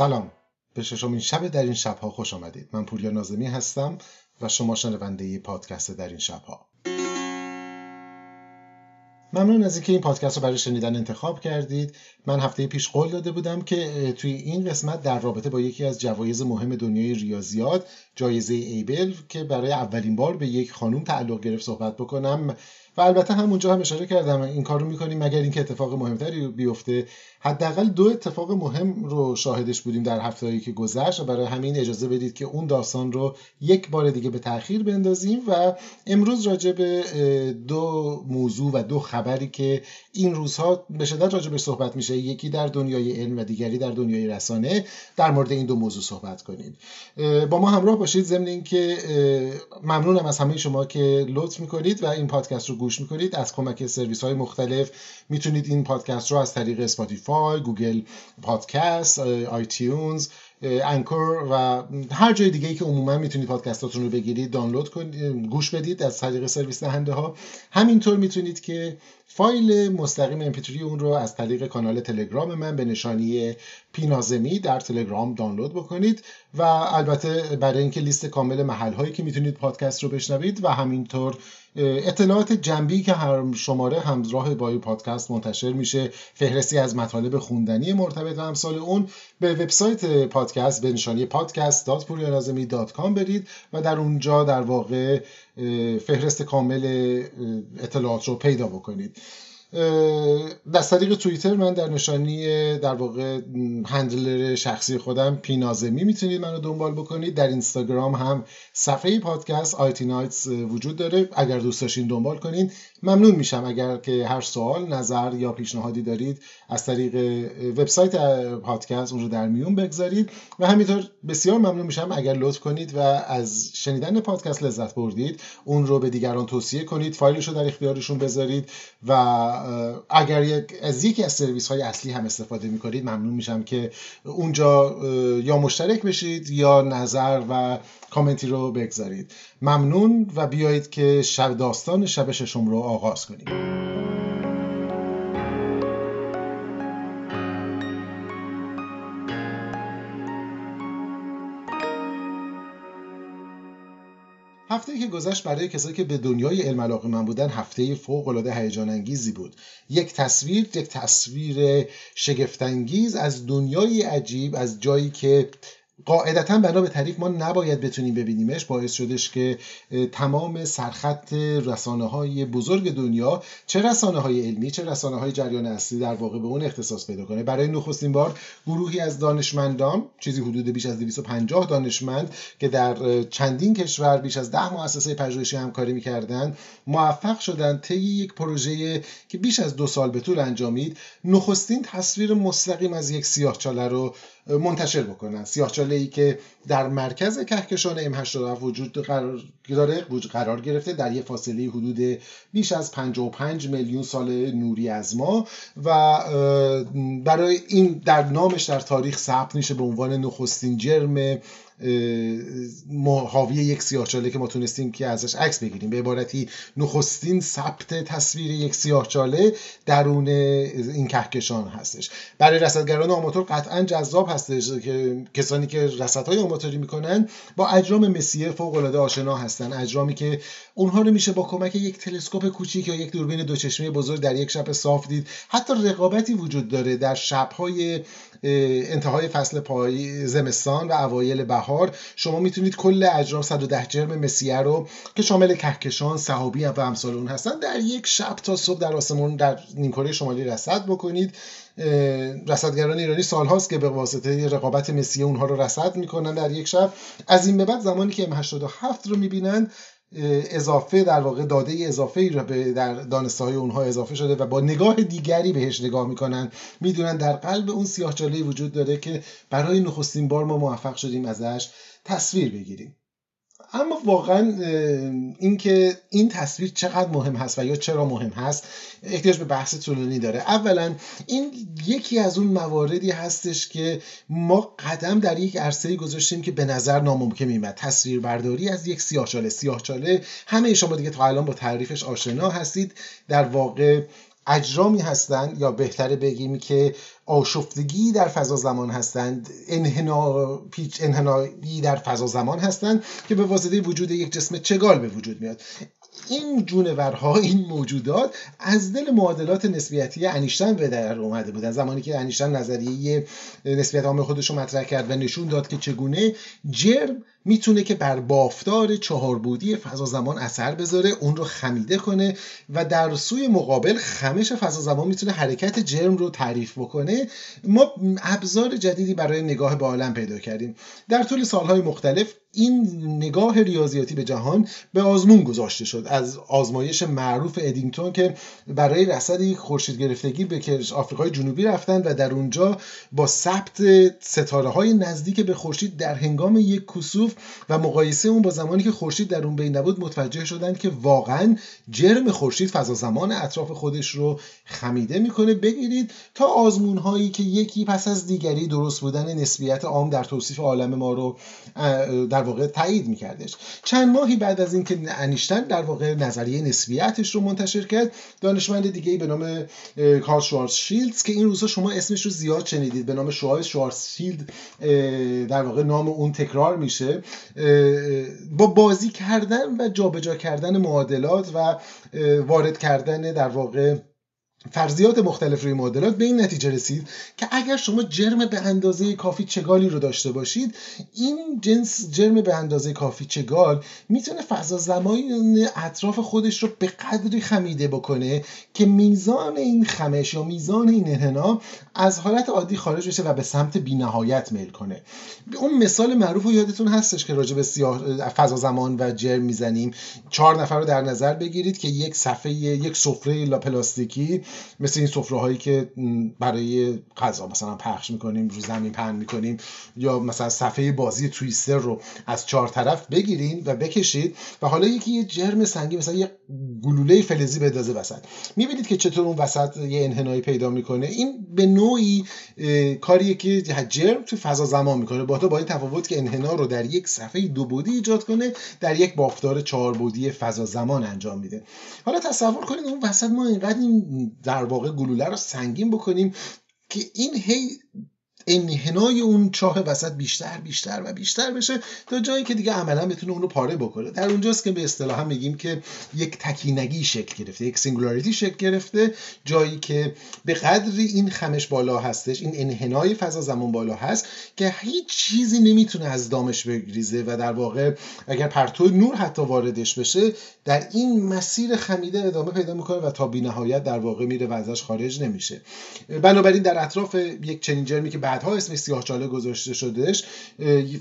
سلام. به ششمین شب در این شبها خوش آمدید. من پوریا نازمی هستم و شما شنونده پادکست در این شبها. ممنون از اینکه این پادکست رو برای شنیدن انتخاب کردید. من هفته پیش قول داده بودم که توی این قسمت در رابطه با یکی از جوایز مهم دنیای ریاضیات جایزه ایبل که برای اولین بار به یک خانوم تعلق گرفت صحبت بکنم. البته همونجا هم اشاره کردم این کار رو می‌کنیم مگر اینکه اتفاق مهمتری بیفته. حداقل دو اتفاق مهم رو شاهدش بودیم در هفتههایی که گذشت و برای همین اجازه بدید که اون داستان رو یک بار دیگه به تاخیر بندازیم و امروز راجع به دو موضوع و دو خبری که این روزها به شدت راجع به صحبت میشه. یکی در دنیای علم و دیگری در دنیای رسانه. در مورد این دو موضوع صحبت کنیم با ما همراه باشید ضمن اینکه ممنونم از همه شما که لطف می‌کنید و این پادکست رو می‌کنید. از کمک سرویس های مختلف می‌تونید این پادکست رو از طریق Spotify Google Podcast iTunes Anchor و هر جای دیگه ای که عموما می‌تونید پادکستاتون رو بگیرید دانلود کنید گوش بدید از طریق سرویس دهنده ها همینطور می‌تونید که فایل مستقیم mp3 اون رو از طریق کانال تلگرام من به نشانی پینازمی در تلگرام دانلود بکنید و البته برای اینکه لیست کامل محل هایی که می‌تونید پادکست رو بشنوید و همینطور اطلاعات جنبی که هر شماره همراه با پادکست منتشر میشه فهرستی از مطالب خوندنی مرتبط و امثال اون به وبسایت پادکست به نشانی podcast.purianazemi.com برید و در اونجا در واقع فهرست کامل اطلاعات رو پیدا بکنید. در طریق توییتر من در نشانی در واقع هندلر شخصی خودم پینازمی می‌تونید منو دنبال بکنید. در اینستاگرام هم صفحه پادکست آیتی نایتس وجود داره. اگر دوست داشتین دنبال کنین. ممنون میشم اگر که هر سوال نظر یا پیشنهادی دارید از طریق وبسایت پادکست اون رو در میون بگذارید. و همینطور بسیار ممنون میشم اگر لطف کنید و از شنیدن پادکست لذت بردید. اون رو به دیگران توصیه کنید. فایلش رو در اختیارشون بذارید و اگر یک از یکی از سرویس های اصلی هم استفاده می‌کنید ممنون میشم که اونجا یا مشترک بشید یا نظر و کامنتی رو بگذارید. ممنون و بیایید که شب داستان شب ششم رو آغاز کنیم. هفته که گذشت برای کسایی که به دنیای علم علاقه من بودن هفته فوق العاده هیجان انگیزی بود. یک تصویر یک تصویر شگفتانگیز از دنیای عجیب از جایی که قاعدتا بنا به تعریف ما نباید بتونیم ببینیمش باعث شدش که تمام سرخط رسانه های بزرگ دنیا چه رسانه های علمی چه رسانه های جریان اصلی در واقع به اون اختصاص پیدا کنه. برای نخستین بار گروهی از دانشمندان چیزی حدود بیش از 250 دانشمند که در چندین کشور بیش از ده مؤسسه پژوهشی همکاری می‌کردن موفق شدن طی یک پروژه که بیش از دو سال به طول انجامید نخستین تصویر مستقیم از یک سیاهچاله رو منتشر بکنن. سیاهچاله ای که در مرکز کهکشان M87 وجود قرار داره قرار گرفته در یه فاصله حدود بیش از 55 میلیون سال نوری از ما و برای این در نامش در تاریخ ثبت میشه به عنوان نخستین جرم حاوی یک سیاهچاله که ما تونستیم که ازش عکس بگیریم. به عبارتی نخستین ثبت تصویر یک سیاهچاله درون این کهکشان هستش. برای رصدگران آماتور قطعا جذاب هستش که کسانی که رصدهای آماتوری می‌کنن با اجرام مسیه فوق العاده آشنا هستن. اجرامی که اونها رو میشه با کمک یک تلسکوپ کوچیک یا یک دوربین دوچشمه بزرگ در یک شب صاف دید. حتی رقابتی وجود داره در شبهای انتهای فصل پای زمستان و اوایل بهار. شما می‌تونید کل اجرام 110 جرم مسیه رو که شامل کهکشان صحابی و امثال اون هستن در یک شب تا صبح در آسمون در نیمکره شمالی رصد بکنید. رصدگران ایرانی سالهاست که به واسطه رقابت مسیه اونها رو رصد می‌کنن در یک شب. از این به بعد زمانی که M87 رو می‌بینن اضافه در واقع داده اضافه ای را به در دانسته های اونها اضافه شده و با نگاه دیگری بهش نگاه می‌کنن. می‌دونن در قلب اون سیاهچاله وجود داره که برای نخستین بار ما موفق شدیم ازش تصویر بگیریم. اما واقعا اینکه این تصویر چقدر مهم هست و یا چرا مهم هست احتیاج به بحث طولانی داره. اولا این یکی از اون مواردی هستش که ما قدم در یک عرصه گذاشتیم که به نظر ناممکن میمد تصویر برداری از یک سیاهچاله. سیاهچاله همه شما دیگه تا الان با تعریفش آشنا هستید. در واقع اجرامی هستند یا بهتره بگیم که آشفتگی در فضا زمان هستند انحنا... پیچ انحنایی در فضا زمان هستند که به واسطه وجود یک جسم چگال به وجود میاد. این جونورها این موجودات از دل معادلات نسبیتی انیشتن به در اومده بودن زمانی که انیشتن نظریه نسبیت عام خودش رو مطرح کرد و نشون داد که چگونه جرم می‌تونه که بر بافتار چهاربودی فضا زمان اثر بذاره اون رو خمیده کنه و در سوی مقابل خمش فضا زمان می‌تونه حرکت جرم رو تعریف بکنه. ما ابزار جدیدی برای نگاه به عالم پیدا کردیم. در طول سالهای مختلف این نگاه ریاضیاتی به جهان به آزمون گذاشته شد. از آزمایش معروف ادینگتون که برای رصد یک خورشید گرفتگی به آفریقای جنوبی رفتن و در اونجا با ثبت ستاره های نزدیک به خورشید در هنگام یک کسوف و مقایسه اون با زمانی که خورشید در اون بین نبود متوجه شدند که واقعا جرم خورشید فضا زمان اطراف خودش رو خمیده می‌کنه. بگیرید تا آزمون هایی که یکی پس از دیگری درست بودن نسبیت عام در توصیف عالم ما رو در واقع تایید میکردش. چند ماهی بعد از اینکه انیشتن در واقع نظریه نسبیتش رو منتشر کرد دانشمند دیگه به نام کارل شوارزشیلدز که این روزها شما اسمش رو زیاد شنیدید به نام شوارز شوارزشیلد در واقع نام اون تکرار میشه. با بازی کردن و جابجا کردن معادلات و وارد کردن در واقع فرضیات مختلف روی معادلات به این نتیجه رسید که اگر شما جرم به اندازه کافی چگالی رو داشته باشید این جنس جرم به اندازه کافی چگال می‌تونه فضا زمان اطراف خودش رو به قدری خمیده بکنه که میزان این خمش یا میزان این انحنا از حالت عادی خارج بشه و به سمت بینهایت میل کنه. اون مثال معروف و یادتون هستش که راجع به فضا زمان و جرم می‌زنیم. چهار نفر رو در نظر بگیرید که یک صفحه یک سفره لا پلاستیکی مثل این سفره هایی که برای غذا مثلا پخش می‌کنیم رو زمین پهن می‌کنیم یا مثلا صفحه بازی تویستر رو از چهار طرف بگیرین و بکشید. و حالا یکی یه جرم سنگی مثلا یه گلوله فلزی بندازه وسط. می‌بینید که چطور اون وسط یه انحنایی پیدا می‌کنه. این به نوعی کاریه که جرم تو فضا زمان می‌کنه. با با این تفاوت که انحنا رو در یک صفحه دو بعدی ایجاد کنه در یک بافتار چهار بعدی فضا زمان انجام میده. حالا تصور کنید اون وسط ما اینقدر این در واقع گلوله رو سنگین بکنیم که این هی انحنای اون چاه وسط بیشتر بیشتر و بیشتر بشه تا جایی که دیگه عملا بتونه اون رو پاره بکنه. در اونجاست که به اصطلاح میگیم که یک تکینگی شکل گرفته یک singularity شکل گرفته جایی که به قدری این خمش بالا هستش این انحنای فضا زمان بالا هست که هیچ چیزی نمی‌تونه از دامش بگریزه و در واقع اگر پرتو نور حتی واردش بشه در این مسیر خمیده ادامه پیدا می‌کنه و تا بینهایت در واقع میره و ازش خارج نمیشه. بنابراین در اطراف یک چنین که بعدها اسمش سیاه چاله گذاشته شدهش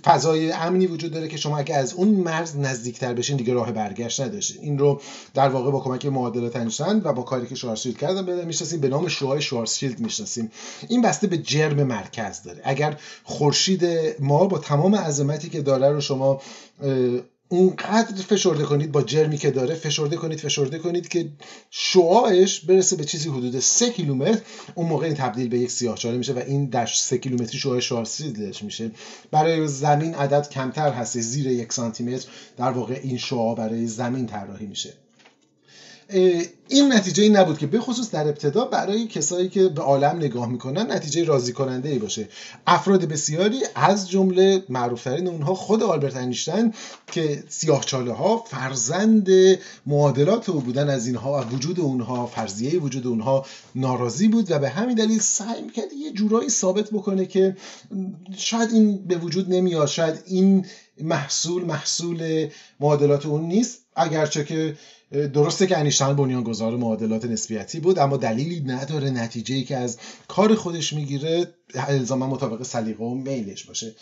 فضای امنی وجود داره که شما اگه از اون مرز نزدیکتر بشین دیگه راه برگشت نداشتین. این رو در واقع با کمک معادلات انیشتین و با کاری که شوارزشیلد کردن بده می‌شناسیم به نام شوهای شوارزشیلد می‌شناسیم. این بسته به جرم مرکز داره. اگر خورشید ما با تمام عظمتی که داره رو شما اونقدر فشرده کنید با جرمی که داره فشرده کنید فشرده کنید که شعاعش برسه به چیزی حدود سه کیلومتر. اون موقع این تبدیل به یک سیاهچاله میشه و این در سه کیلومتری شعاع شارسیدش میشه. برای زمین عدد کمتر هست زیر یک سانتی متر. در واقع این شعاع برای زمین طراحی میشه. این نتیجه این نبود که به خصوص در ابتدا برای کسایی که به عالم نگاه می‌کنن نتیجه راضی کننده ای باشه. افراد بسیاری از جمله معروفترین اونها خود آلبرت انیشتین که سیاهچاله ها فرزند معادلات او بودن از اینها و وجود اونها فرضیه وجود اونها ناراضی بود و به همین دلیل سعی می‌کرد یه جورایی ثابت بکنه که شاید این به وجود نمیاد شاید این محصول محصول معادلات اون نیست. اگرچه که درسته که انیشتین بنیانگذار معادلات نسبیتی بود اما دلیلی نداره نتیجه ای که از کار خودش می‌گیره الزاما مطابق سلیقه و میلش باشه.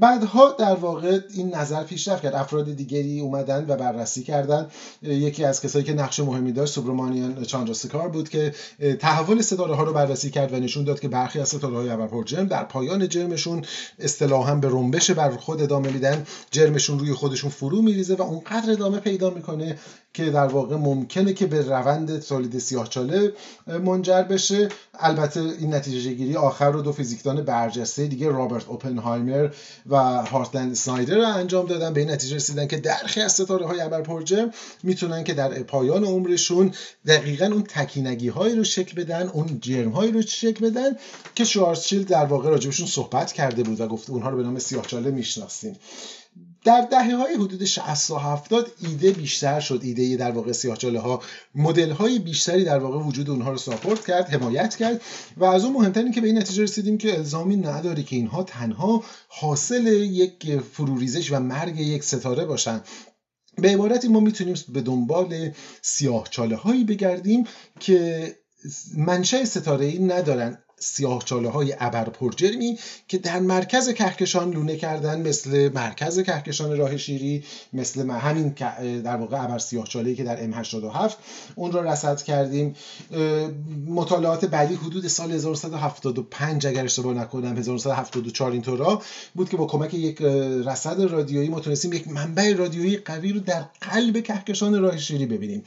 بعدها در واقع این نظر پیشرفت کرد. افراد دیگری اومدن و بررسی کردن. یکی از کسایی که نقش مهمی داشت سوبرمانیان چاندراسکار بود که تحول ستاره ها رو بررسی کرد و نشون داد که برخی از ستاره های ابرپر جرم در پایان جرمشون اصطلاحا به رنبش بر خود ادامه میدن. جرمشون روی خودشون فرو میریزه و اونقدر ادامه پیدا می‌کنه که در واقع ممکنه که به روند تولید سیاهچاله منجر بشه. البته این نتیجه گیری آخر رو دو فیزیکدان برجسته دیگه رابرت اوپنهایمر و هارتلند سنایدر رو انجام دادن. به این نتیجه رسیدن که درخی از ستاره های ابرپرجر می‌تونن که در پایان عمرشون دقیقا اون تکینگی هایی رو شکل بدن اون جرم هایی رو شکل بدن که شوارزشیلد در واقع راجبشون صحبت کرده بود و گفته اونها رو به نام سیاهچاله می‌شناسیم. در دهه های حدود 60 و 70 ایده بیشتر شد ایده در واقع سیاهچاله ها مدل های بیشتری در واقع وجود اونها رو ساپورت کرد حمایت کرد و از اون مهمتر این که به این نتیجه رسیدیم که الزامی نداره که اینها تنها حاصل یک فروریزش و مرگ یک ستاره باشن. به عبارتی ما می‌تونیم به دنبال سیاه چاله هایی بگردیم که منشه ستاره ای ندارن. سیاه چاله های ابر پرجرمی که در مرکز کهکشان لونه کردن مثل مرکز کهکشان راه شیری مثل همین در واقع ابر سیاه چاله که در M87 اون رو رصد کردیم. مطالعات بعدی حدود سال 1975 اگر اشتباه نکنم 1974 اینطورا بود که با کمک یک رصد رادیویی ما تونستیم یک منبع رادیویی قوی رو در قلب کهکشان راه شیری ببینیم.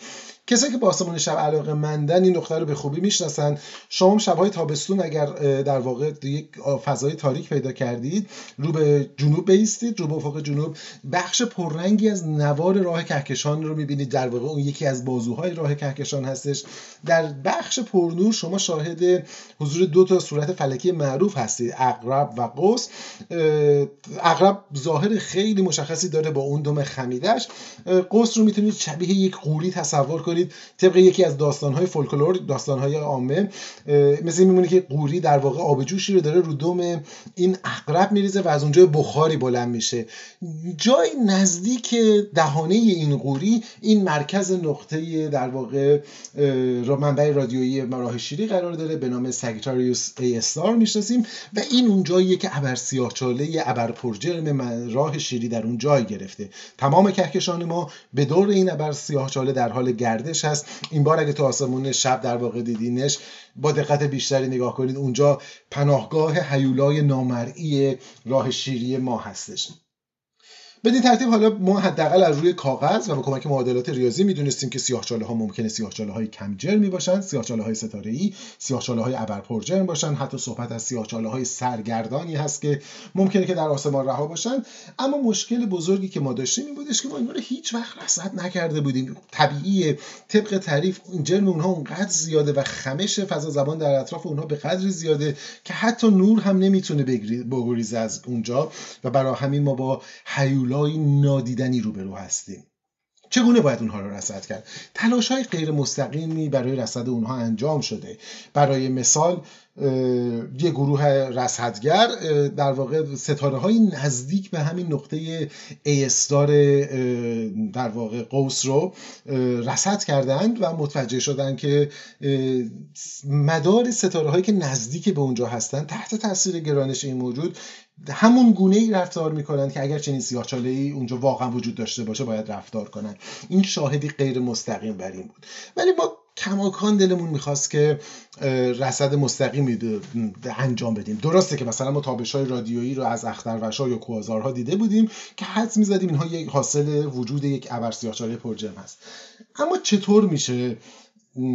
کسایی که با آسمان شب علاقه مندن این نقطه رو به خوبی می‌شناسن شما شبهای تابستون اگر در واقع یک فضای تاریک پیدا کردید رو به جنوب بیستید رو به افق جنوب بخش پررنگی از نوار راه کهکشان رو می‌بینید. در واقع اون یکی از بازوهای راه کهکشان هستش. در بخش پرنور شما شاهد حضور دو تا صورت فلکی معروف هستید. اقرب و قوس. اقرب ظاهر خیلی مشخصی داره با اون دم خمیدش قوس رو می‌تونید شبیه یک قوری تصور کنید. طبق یکی از داستانهای فولکلور داستانهای عامه. مثل میمونه که قوری در واقع آب جوشی رو داره رو دم این اقرب میریزه و از اونجا بخاری بلند میشه. جای نزدیک دهانه این قوری این مرکز نقطه در واقع منبع رادیویی راه شیری قرار داره به نام ساگیتاریوس ای استار می‌شناسیم و این اون جاییه که ابر سیاهچاله ابر پرجرم راه شیری در اون جای گرفته. تمام کهکشان ما به دور این ابر سیاهچاله در حال گرده هست. این بار اگه تو آسمون شب در واقع دیدینش با دقت بیشتری نگاه کنید. اونجا پناهگاه هیولای نامرئی راه شیری ما هستش. بدین ترتیب حالا ما حداقل از روی کاغذ و با کمک معادلات ریاضی می‌دونستیم که سیاهچاله ها ممکنه سیاهچاله های کم جرمی باشن سیاهچاله های ستاره ای سیاهچاله های ابر پر جرم باشن حتی صحبت از سیاهچاله های سرگردانی هست که ممکنه که در آسمان رها باشن. اما مشکل بزرگی که ما داشتیم این بودش که ما اینا رو هیچ وقت رصد نکرده بودیم. طبیعیه طبق تعریف جرم اونها اونقدر زیاده و خمش فضا زبان در اطراف اونها به قدری زیاده که حتی نور هم نمی‌تونه بگریزه از اونجا. و برای همین ما با هیولای نادیدنی روبرو هستیم. چگونه باید اونها رو رصد کرد؟ تلاش های غیر مستقیمی برای رصد اونها انجام شده. برای مثال یه گروه رصدگر در واقع ستاره های نزدیک به همین نقطه ایستار در واقع قوس رو رصد کردند و متوجه شدند که مدار ستاره هایی که نزدیک به اونجا هستند تحت تاثیر گرانش این موجود همون گونه ای رفتار می‌کنند که اگر چنین سیاهچاله ای اونجا واقعا وجود داشته باشه باید رفتار کنند این شاهدی غیر مستقیم بر این بود. ولی ما کماکان دلمون می‌خواست که رصد مستقیمی انجام بدیم. درسته که مثلا ما تابش های رادیویی رو از اختروشا یا کوازارها دیده بودیم که حدس می‌زدیم اینها یک حاصل وجود یک ابر سیاهچاله پرجرم هست. اما چطور میشه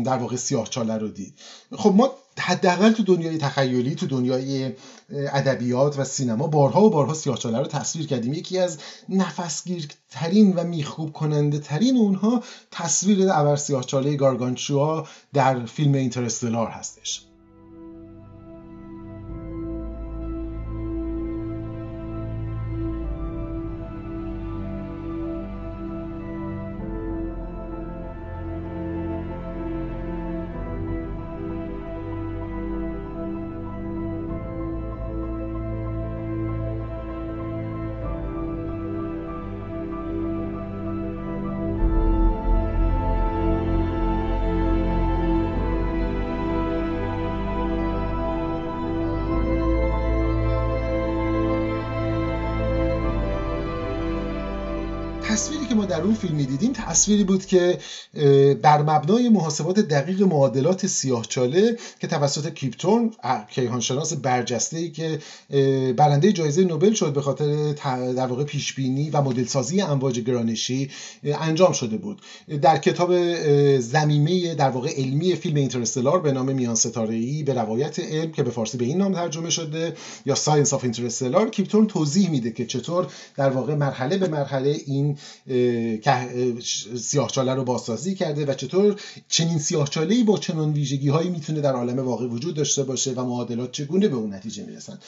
در واقع سیاه چاله رو دید. خب ما حداقل تو دنیای تخیلی تو دنیای ادبیات و سینما بارها و بارها سیاهچاله رو تصویر کردیم. یکی از نفسگیرترین و میخوب کننده ترین اونها تصویر ابر سیاهچاله گارگانچوا در فیلم اینترستلار هستش. در اون فیلم دیدیم تصویری بود که بر مبنای محاسبات دقیق معادلات سیاهچاله که توسط کیپ تورن کیهانشناس برجسته ای که برنده جایزه نوبل شد به خاطر در واقع پیش بینی و مدل سازی امواج گرانشی انجام شده بود. در کتاب زمینه در واقع علمی فیلم Interstellar به نام میان ستاره ای به روایت علم که به فارسی به این نام ترجمه شده یا Science of Interstellar کیپ تورن توضیح میده که چطور در واقع مرحله به مرحله این سیاهچاله رو بازسازی کرده و چطور چنین سیاهچاله‌ای با چنان ویژگی هایی می‌تونه در عالم واقع وجود داشته باشه و معادلات چگونه به اون نتیجه می‌رسن؟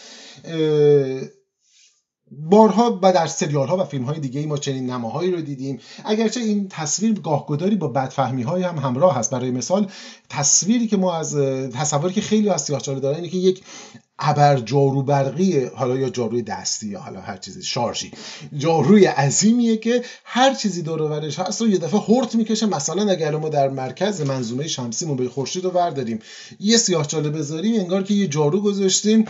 بارها و در سریال ها و فیلم های دیگه ای ما چنین نماهایی رو دیدیم. اگرچه این تصویر گاهگداری با بدفهمی های هم همراه هست. برای مثال تصویری که ما از تصوری که خیلی از سیاهچاله دارن اینه که یک ابر جارو برقی حالا یا جاروی دستی یا حالا هر چیزی شارژی. جاروی عظیمیه که هر چیزی دور و هست رو یه دفعه هورت می‌کشه. مثلا اگر ما در مرکز منظومه شمسیمون به خورشید رو ورداریم یه سیاهچاله بذاریم انگار که یه جارو گذاشتیم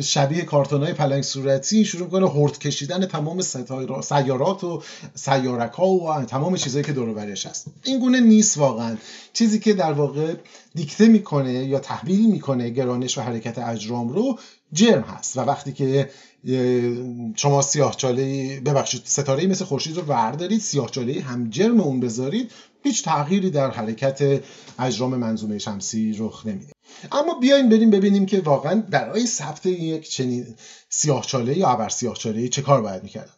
شبیه کارتونای پلنگ صورتی شروع کنه هورت کشیدن تمام سیارات و سیارک ها و تمام چیزهایی که دور و هست. این گونه نیست واقعا. چیزی که در واقع دیکته می‌کنه یا تحویل می‌کنه گرانش و حرکت اجرام رو جرم هست. و وقتی که شما سیاهچاله ببخشید ستاره مثل خورشید رو وردارید سیاهچاله هم جرم اون بذارید هیچ تغییری در حرکت اجرام منظومه شمسی رخ نمیده. اما بیاین بریم ببینیم که واقعا برای ثبت یک چنین سیاهچاله یا ابر سیاهچاله چه کار باید می‌کردن.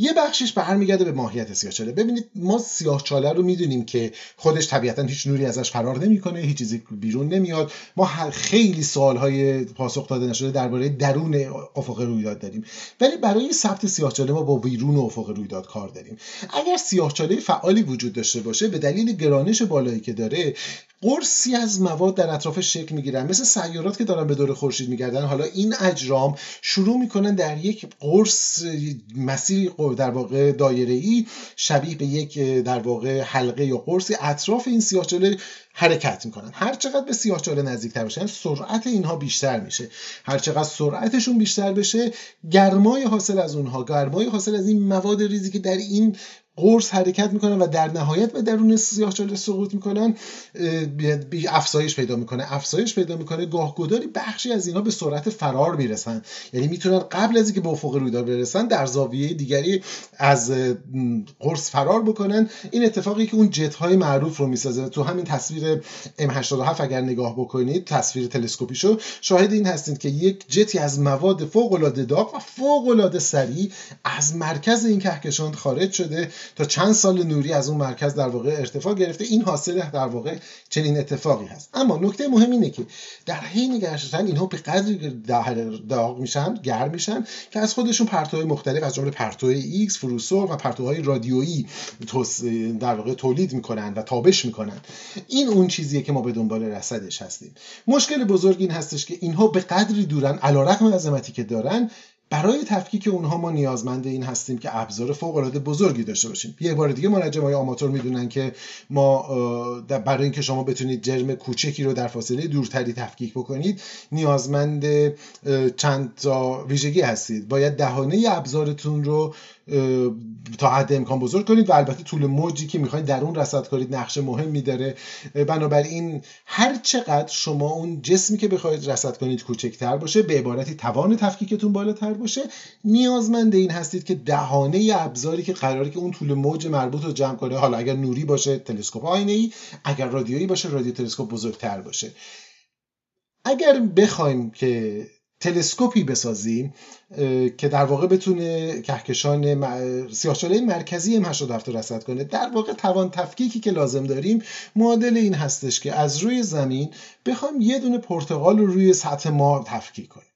یه بخشش برمیگرده به ماهیت سیاهچاله ببینید ما سیاهچاله رو می‌دونیم که خودش طبیعتا هیچ نوری ازش فرار نمی‌کنه هیچ چیزی بیرون نمیاد. ما خیلی سوالهای پاسخ داده نشده درباره درون افق رویداد داریم. ولی برای ثبت سیاهچاله ما با بیرون افق رویداد کار داریم. اگر سیاهچاله فعالی وجود داشته باشه به دلیل گرانش بالایی که داره قرصی از مواد در اطرافش شکل می‌گیرن. مثل سیارات که دارن به دور خورشید میگردن. حالا این اجرام شروع می‌کنن در یک قرص مسیری در واقع دایره ای شبیه به یک در واقع حلقه یا قرصی اطراف این سیاهچاله حرکت می‌کنن. هر چقدر به سیاهچاله نزدیکتر باشن سرعت اینها بیشتر میشه. هر چقدر سرعتشون بیشتر بشه گرمای حاصل از اونها گرمای حاصل از این مواد ریزی که در این قرص حرکت می‌کنن و در نهایت به درون سیاهچاله سقوط می‌کنن افزایش پیدا می‌کنه. افزایش پیدا می‌کنه گاهگداری بخشی از اینها به سرعت فرار می‌رسن. یعنی می‌تونن قبل از اینکه به افق رویداد برسن در زاویه دیگری از قرص فرار بکنن. این اتفاقی که اون جت های معروف رو می‌سازه. تو همین تصویر M87 اگر نگاه بکنید تصویر تلسکوپیشو شاهد این هستید که یک جتی از مواد فوق العاده داغ و فوق العاده سریع از مرکز این کهکشان خارج شده. تا چند سال نوری از اون مرکز در واقع ارتفاع گرفته این حاصل در واقع چنین اتفاقی هست. اما نکته مهم اینه که در حین گشتن اینها به قدری داغ میشن گرم میشن که از خودشون پرتوهای مختلف از جمله پرتو ایکس فروسرخ و پرتوهای رادیویی در واقع تولید می‌کنن و تابش می‌کنن. این اون چیزیه که ما به دنبال رصدش هستیم. مشکل بزرگ این هستش که اینها به قدری دورن علیرغم عظمتی که دارن برای تفکیک اونها ما نیازمند این هستیم که ابزار فوق العاده بزرگی داشته باشیم. یه بار دیگه های آماتور می‌دونن که ما برای اینکه شما بتونید جرم کوچکی رو در فاصله دورتری تفکیک بکنید نیازمند چند تا ویژگی هستید. باید دهانه ابزارتون رو تا حد امکان بزرگ کنید و البته طول موجی که می‌خواید در اون رصد کنید نقش مهمی داره بنابراین هر چقدر شما اون جسمی که بخواید رصد کنید کوچکتر باشه به عبارتی توان تفکیکتون بالاتر باشه نیازمند این هستید که دهانه ابزاری که قراره که اون طول موج مربوط رو جمع کنه حالا اگر نوری باشه تلسکوپ آینه ای اگر رادیویی باشه رادیو تلسکوپ بزرگتر باشه. اگر بخوایم که تلسکوپی بسازیم که در واقع بتونه کهکشان سیاهچاله مرکزی M87 رصد کنه. در واقع توان تفکیکی که لازم داریم معادل این هستش که از روی زمین بخوایم یه دونه پرتغال رو روی سطح ما تفکیک کنیم.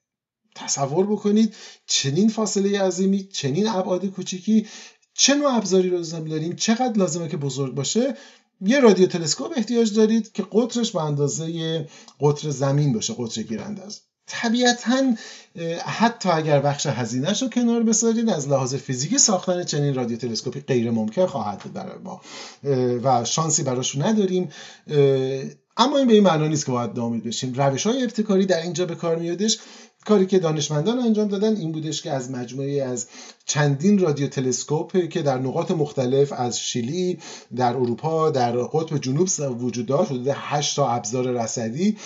تصور بکنید چنین فاصله عظیمی چنین ابعاد کوچیکی چه نوع ابزاری رو لازم داریم چقدر لازمه که بزرگ باشه. یه رادیو تلسکوپ احتیاج دارید که قطرش به اندازه قطر زمین باشه قطر گیرنده است طبیعتا حتی اگر بخش هزینهش رو کنار بذارید از لحاظ فیزیکی ساختن چنین رادیو تلسکوپی غیر ممکن خواهد بود برای ما. و شانسی براش نداریم. اما این به این معنا نیست که باید نامید بشیم. روش های ابتکاری در اینجا به کار میادش. کاری که دانشمندان انجام دادن این بودش که از مجموعه از چندین رادیو تلسکوپ که در نقاط مختلف از شیلی در اروپا در قطب جنوب وجود داشت حدود 8 تا ابزار رصدی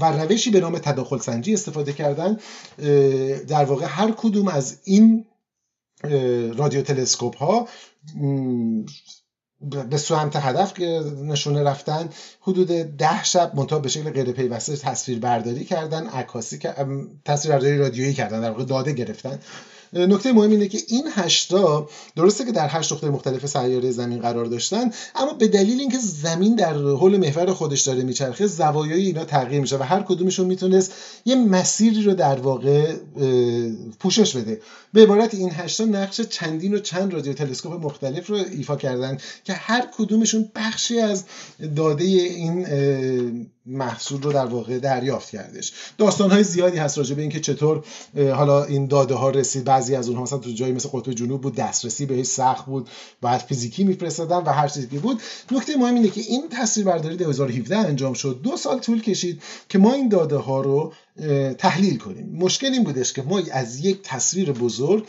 و روشی به نام تداخل سنجی استفاده کردن در واقع هر کدوم از این رادیو تلسکوپ ها به سمت هدف نشونه رفتن حدود ده شب منتها به شکل غیر پیوسته تصویر برداری کردن عکاسی تصویر برداری رادیویی کردن در واقع داده گرفتن. نکته مهم اینه که این هشتا درسته که در هشت نقطه مختلف سیاره زمین قرار داشتن اما به دلیل اینکه زمین در حول محور خودش داره میچرخه زوایای اینا تغییر میشه و هر کدومشون می‌تونست یه مسیری رو در واقع پوشش بده. به عبارت این هشتا نقش چندین و چند رادیو تلسکوپ مختلف رو ایفا کردن که هر کدومشون بخشی از داده این محصول رو در واقع دریافت کردش. داستان های زیادی هست راجع به اینکه چطور حالا این داده ها رسید. بعضی از اونها مثلا تو جایی مثل قطب جنوب بود دسترسی بهش سخت بود بعد فیزیکی میفرستادن و هر چیزی بود. نکته مهم اینه که این تصویر برداری 2017 انجام شد. دو سال طول کشید که ما این داده ها رو تحلیل کنیم. مشکل این بودش که ما از یک تصویر بزرگ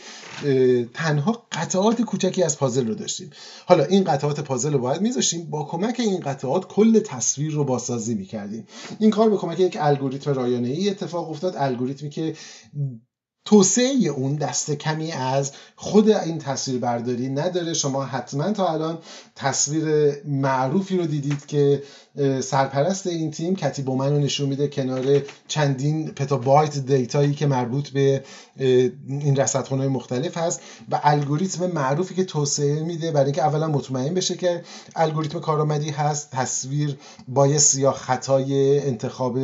تنها قطعات کوچکی از پازل رو داشتیم. حالا این قطعات پازل رو باید میذاشتیم. با کمک این قطعات کل تصویر رو بازسازی می‌کردیم. این کار به کمک یک الگوریتم رایانه ای اتفاق افتاد. الگوریتمی که توسعه اون دست کمی از خود این تصویر برداری نداره. شما حتما تا الان تصویر معروفی رو دیدید که سرپرست این تیم کتی بومن رو نشون میده کنار چندین پتابایت دیتایی که مربوط به این رصدخانه مختلف هست و الگوریتم معروفی که توسعه میده برای اینکه اولا مطمئن بشه که الگوریتم کارآمدی هست. تصویر بایس یا خطای انتخاب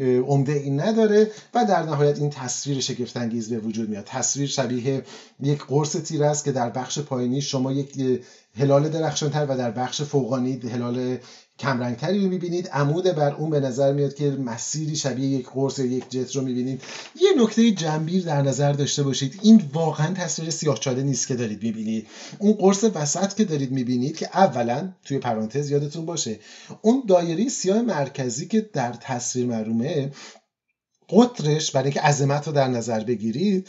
عمده این نداره و در نهایت این تصویر شگفت انگیز به وجود میاد. تصویر شبیه یک قرص تیر است که در بخش پایینی شما یک هلال درخشانتر و در بخش فوقانی هلال کمرنگتری رو می‌بینید. عمود بر اون به نظر میاد که مسیری شبیه یک قرص یا یک جت رو می‌بینید. یه نکته جنبیر در نظر داشته باشید. این واقعا تصویر سیاهچاله نیست که دارید می‌بینید. اون قرص وسط که دارید می‌بینید که اولا توی پرانتز یادتون باشه اون دایره سیاه مرکزی که در تصویر معلومه قطرش برای اینکه عظمت رو در نظر بگیرید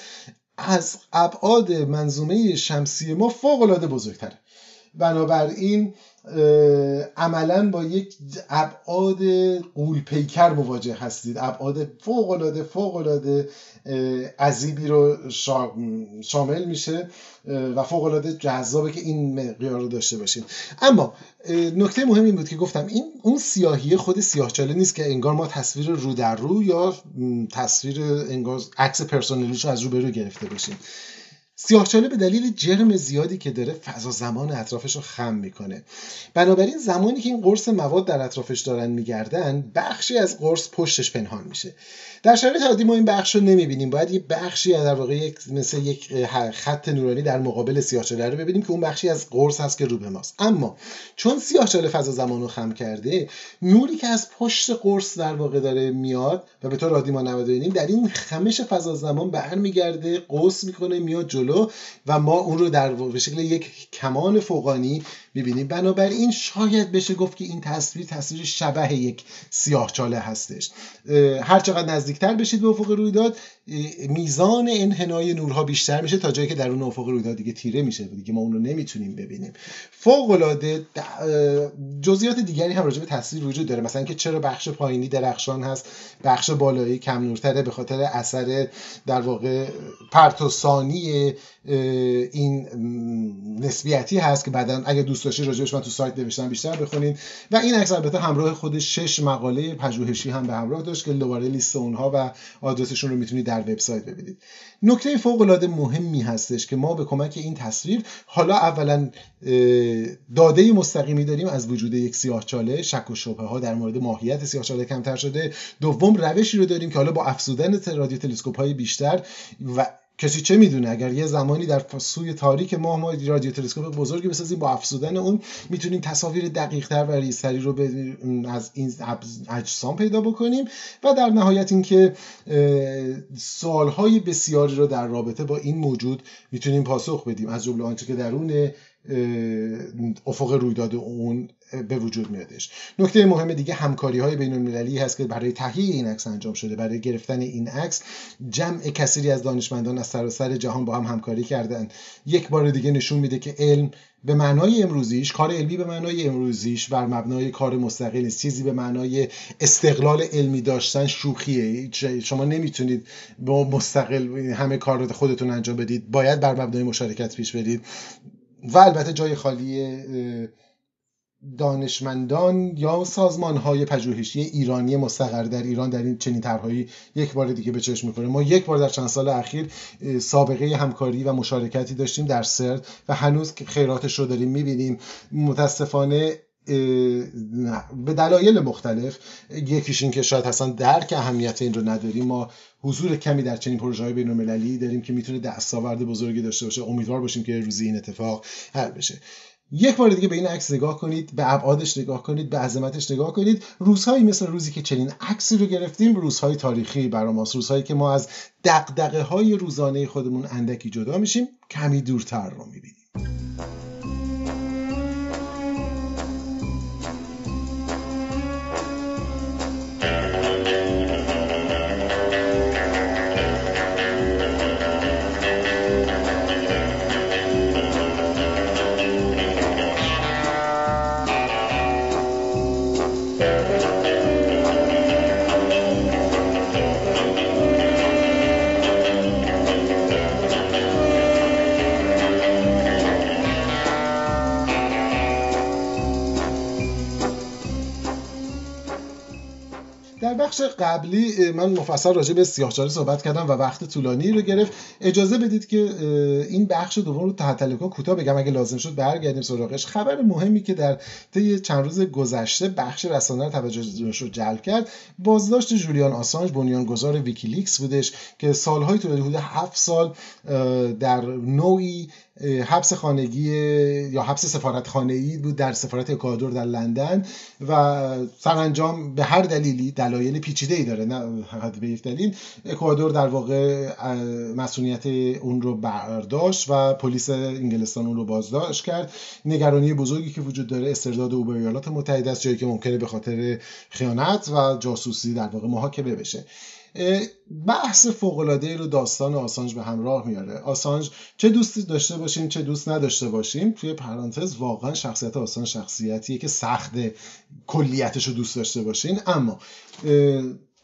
از ابعاد منظومه شمسی ما فوق العاده بزرگتره. بنابراین عملا با یک ابعاد قول پیکر مواجه هستید. ابعاد فوق العاده فوق العاده عذیبی رو شامل میشه و فوق العاده جذابه که این مقیار رو داشته باشین. اما نکته مهم این بود که گفتم این اون سیاهی خود سیاهچاله نیست که انگار ما تصویر رو در رو یا تصویر انگار عکس پرسونلیش رو از رو به رو گرفته باشیم. سیاهچاله به دلیل جرم زیادی که داره فضا زمان اطرافش رو خم می‌کنه. بنابراین زمانی که این قرص مواد در اطرافش دارن میگردن بخشی از قرص پشتش پنهان میشه. در شرایط عادی ما این بخش رو نمی‌بینیم. باید یه بخشی در واقع یک مثل یک خط نورانی در مقابل سیاهچاله رو ببینیم که اون بخشی از قرص هست که رو به ماست. اما چون سیاهچاله فضا زمان رو خم کرده نوری که از پشت قرص در واقع داره میاد و به طور عادی ما نمی‌دونیم در این خمش فضا زمان برمیگرده قوس می‌کنه میاد جلو و ما اون رو در به شکل یک کمان فوقانی می‌بینیم. بنابراین شاید بشه گفت که این تصویر تصویر شبه یک سیاه چاله هستش هر چقدر نزدیکتر بشید به افق رویداد میزان انحنای نورها بیشتر میشه تا جایی که در اون افق رویداد دیگه تیره میشه دیگه ما اون رو نمی‌تونیم ببینیم. فوق العاده جزئیات دیگری هم راجع به تصویر وجود داره. مثلا که چرا بخش پایینی درخشان هست بخش بالایی کم نورتره به خاطر اثر در واقع پرتوسانی این نسبیتی هست که بعدا اگه دوست داشتید راجعش من تو سایت نوشتم بیشتر بخونید و این عکس البته همراه خود شش مقاله پژوهشی هم به همراه داشت که دوباره لیست اونها و آدرسشون رو می‌تونید در وبسایت ببینید. نکته فوق العاده مهمی هستش که ما به کمک این تصویر حالا اولا داده مستقیمی داریم از وجود یک سیاهچاله شک و شبهه ها در مورد ماهیت سیاهچاله کمتر شده. دوم روشی رو داریم که حالا با افزودن رادیو تلسکوپ های بیشتر و کسی چه می‌دونه؟ اگر یه زمانی در سوی تاریک ماه ما رادیو تلسکوپ بزرگی بسازیم با افزودن اون می‌تونیم تصاویر دقیق تر و ریزتری رو از این اجسام پیدا بکنیم و در نهایت اینکه سوالهای بسیاری رو در رابطه با این موجود می‌تونیم پاسخ بدیم. از جمله آنچه که درون افق رویداد اون به وجود میادش. نکته مهم دیگه همکاری های بین المللی هست که برای تهیه این عکس انجام شده برای گرفتن این عکس جمع کثیری از دانشمندان از سراسر جهان با هم همکاری کردن. یک بار دیگه نشون میده که علم به معنای امروزیش کار علمی به معنای امروزیش بر مبنای کار مستقل نیست. چیزی به معنای استقلال علمی داشتن شوخیه. شما نمی‌تونید با مستقل همه کار رو خودتون انجام بدید. باید بر مبنای مشارکت پیش برید. و البته جای خالی دانشمندان یا سازمان های پژوهشی ایرانی مستقر در ایران در این چنین طرحهایی یک بار دیگه به چشم می‌خوره. ما یک بار در چند سال اخیر سابقه همکاری و مشارکتی داشتیم در سرد و هنوز خیراتش رو داریم می‌بینیم. متاسفانه به دلایل مختلف یکیش این که شاید اصلا درک اهمیت این رو نداریم. ما حضور کمی در چنین پروژه های بین المللی داریم که می‌تونه دستاورد بزرگی داشته باشه. امیدوار باشیم که روزی این اتفاق حل بشه. یک بار دیگه به این عکس نگاه کنید به ابعادش نگاه کنید به عظمتش نگاه کنید. روزهایی مثل روزی که چنین عکسی رو گرفتیم روزهای تاریخی برای ماست روزهایی که ما از دقدقه های روزانه خودمون اندکی جدا میشیم کمی دورتر رو می‌بینیم. بخش قبلی من مفصل راجع به سیاهچاله صحبت کردم و وقت طولانی رو گرفت. اجازه بدید که این بخش دوم رو تحت کوتاه بگم. اگه لازم شد برگردیم سراغش. خبر مهمی که در طی چند روز گذشته بخش رسانه رو توجهش رو جلب کرد. بازداشت جولیان آسانج بنیانگذار ویکیلیکس بودش که سالهای طولانی حدود هفت سال در نوعی حبس خانگی یا حبس سفارت خانگی بود در سفارت اکوادور در لندن و سرانجام به هر دلیلی دلایل پیچیده ای داره نه فقط به یک دلیل. اکوادور در واقع مسئولیت اون رو برداشت و پلیس انگلستان اون رو بازداشت کرد. نگرانی بزرگی که وجود داره استرداد او به ایالات متحده است جایی که ممکنه به خاطر خیانت و جاسوسی در واقع محاکمه بشه. بحث فوقلاده رو داستان آسانج به همراه میاره. آسانج چه دوست داشته باشیم چه دوست نداشته باشیم توی پرانتز واقعا شخصیت آسان شخصیتیه که سخت کلیتش رو دوست داشته باشین. اما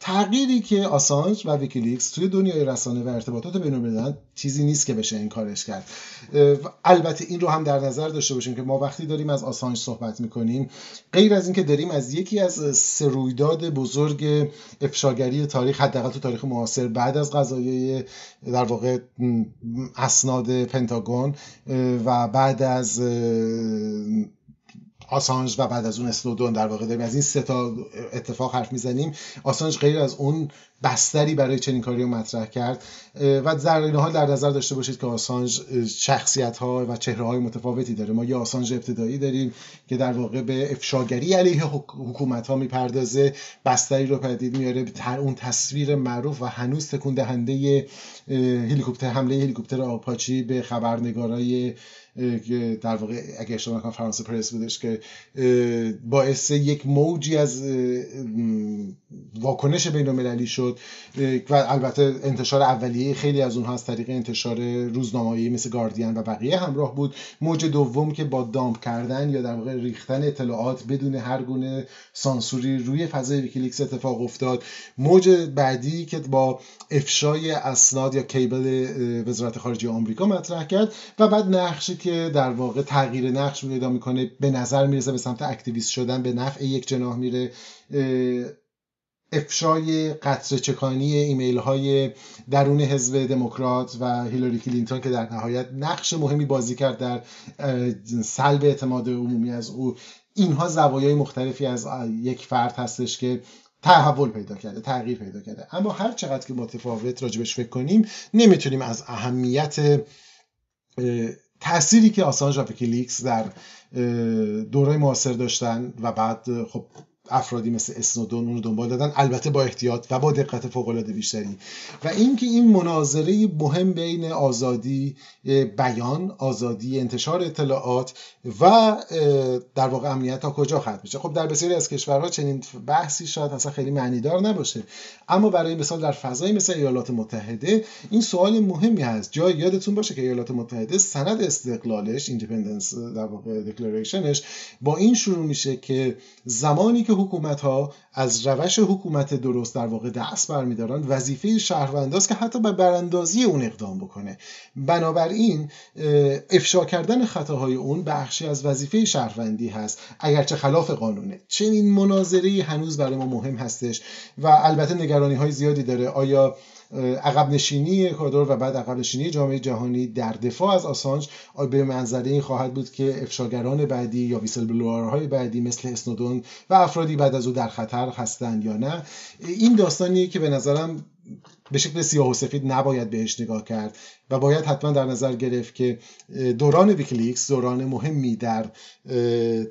تغییری که آسانج و ویکیلیکس توی دنیای رسانه و ارتباطات بین چیزی نیست که بشه این کارش کرد البته این رو هم در نظر داشته باشیم که ما وقتی داریم از آسانج صحبت می‌کنیم غیر از اینکه داریم از یکی از سرویداد بزرگ افشاگری تاریخ حداقل تو تاریخ معاصر بعد از قضایای در واقع اسناد پنتاگون و بعد از آسانج و بعد از اون اسنودون در واقع داریم. از این سه تا اتفاق حرف می‌زنیم. آسانج غیر از اون بستری برای چنین کاری رو مطرح کرد. و در این حال در نظر داشته باشید که آسانج شخصیت ها و چهره های متفاوتی داره. ما یه آسانج ابتدایی داریم که در واقع به افشاگری علیه حکومت ها می‌پردازه. بستری رو پدید میاره اون تصویر معروف و هنوز تکون دهنده هلیکوپتر حمله هلیکوپتر آپاچی به خبرنگارای در واقع اگه اشتباه نکنم فرانسه پرس بودش که باعث یک موجی از واکنش بین المللی شد. و البته انتشار اولیه خیلی از اونها از طریق انتشار روزنامه‌ای مثل گاردین و بقیه همراه بود. موج دوم که با dump کردن یا در واقع ریختن اطلاعات بدون هر گونه سانسوری روی فضای ویکیلیکس اتفاق افتاد. موج بعدی که با افشای اسناد یا cable وزارت خارجه آمریکا مطرح کرد و بعد نقشی که در واقع تغییر نقش پیدا می‌کنه به نظر می‌رسه به سمت activist شدن به نفع یک جناح میره. افشای قطره چکانی ایمیل های درون حزب دموکرات و هیلاری کلینتون که در نهایت نقش مهمی بازی کرد در سلب اعتماد عمومی از او. اینها زوایای مختلفی از یک فرد هستش که تحول پیدا کرده تغییر پیدا کرده. اما هر چقدر که متفاوت راجبش فکر کنیم نمی‌تونیم از اهمیت تأثیری که آسانج و ویکیلیکس در دوره معاصر داشتن و بعد خب افرادی مثل اسنودون اون رو دنبال دادن البته با احتیاط و با دقت فوق العاده بیشتری. و اینکه این مناظره مهم بین آزادی بیان آزادی انتشار اطلاعات و در واقع امنیت تا کجا ختم میشه. خب در بسیاری از کشورها چنین بحثی شاید اصلا خیلی معنیدار نباشه. اما برای مثال در فضای مثل ایالات متحده این سوال مهمی هست. جای یادتون باشه که ایالات متحده سند استقلالش independence در واقع declaration ش با این شروع میشه که زمانی که حکومت ها از روش حکومت درست در واقع دست برمیدارن وظیفه شهرونداست که حتی به براندازی اون اقدام بکنه. بنابراین افشا کردن خطاهای اون بخشی از وظیفه شهروندی هست اگرچه خلاف قانونه. چنین مناظری هنوز برای ما مهم هستش و البته نگرانی های زیادی داره. آیا عقب نشینی اکوادور و بعد عقب نشینی جامعه جهانی در دفاع از آسانج به منظره این خواهد بود که افشاگران بعدی یا ویسل بلوارهای بعدی مثل اسنودون و افرادی بعد از او در خطر هستند یا نه. این داستانیه که به نظرم به شکل سیاه و سفید نباید بهش نگاه کرد و باید حتما در نظر گرفت که دوران ویکلیکس دوران مهمی در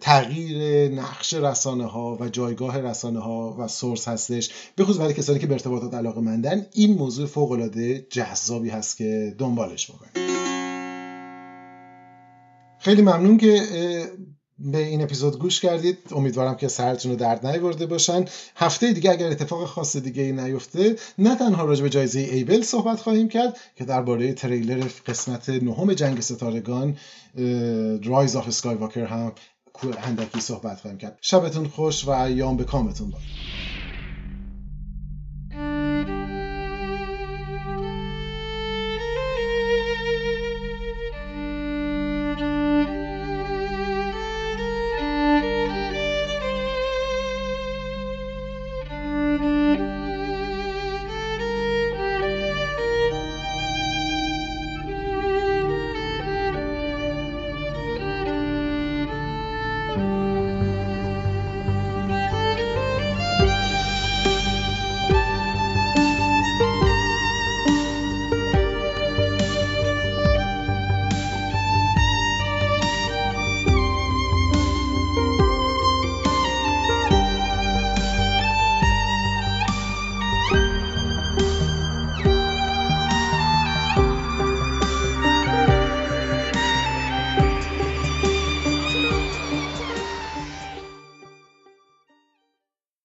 تغییر نقش رسانه ها و جایگاه رسانه ها و سورس هستش به خصوص برای کسانی که به ارتباطات علاقه مندن این موضوع فوق العاده جذابی هست که دنبالش بکنید خیلی ممنون که به این اپیزود گوش کردید. امیدوارم که سرتون رو درد نیورده باشن. هفته دیگه اگر اتفاق خاص دیگه ای نیفته نه تنها راجع به جایزه ایبل صحبت خواهیم کرد که درباره تریلر قسمت نهم جنگ ستارگان Rise of Skywalker هم اندکی صحبت خواهیم کرد. شبتون خوش و ایام به کامتون باد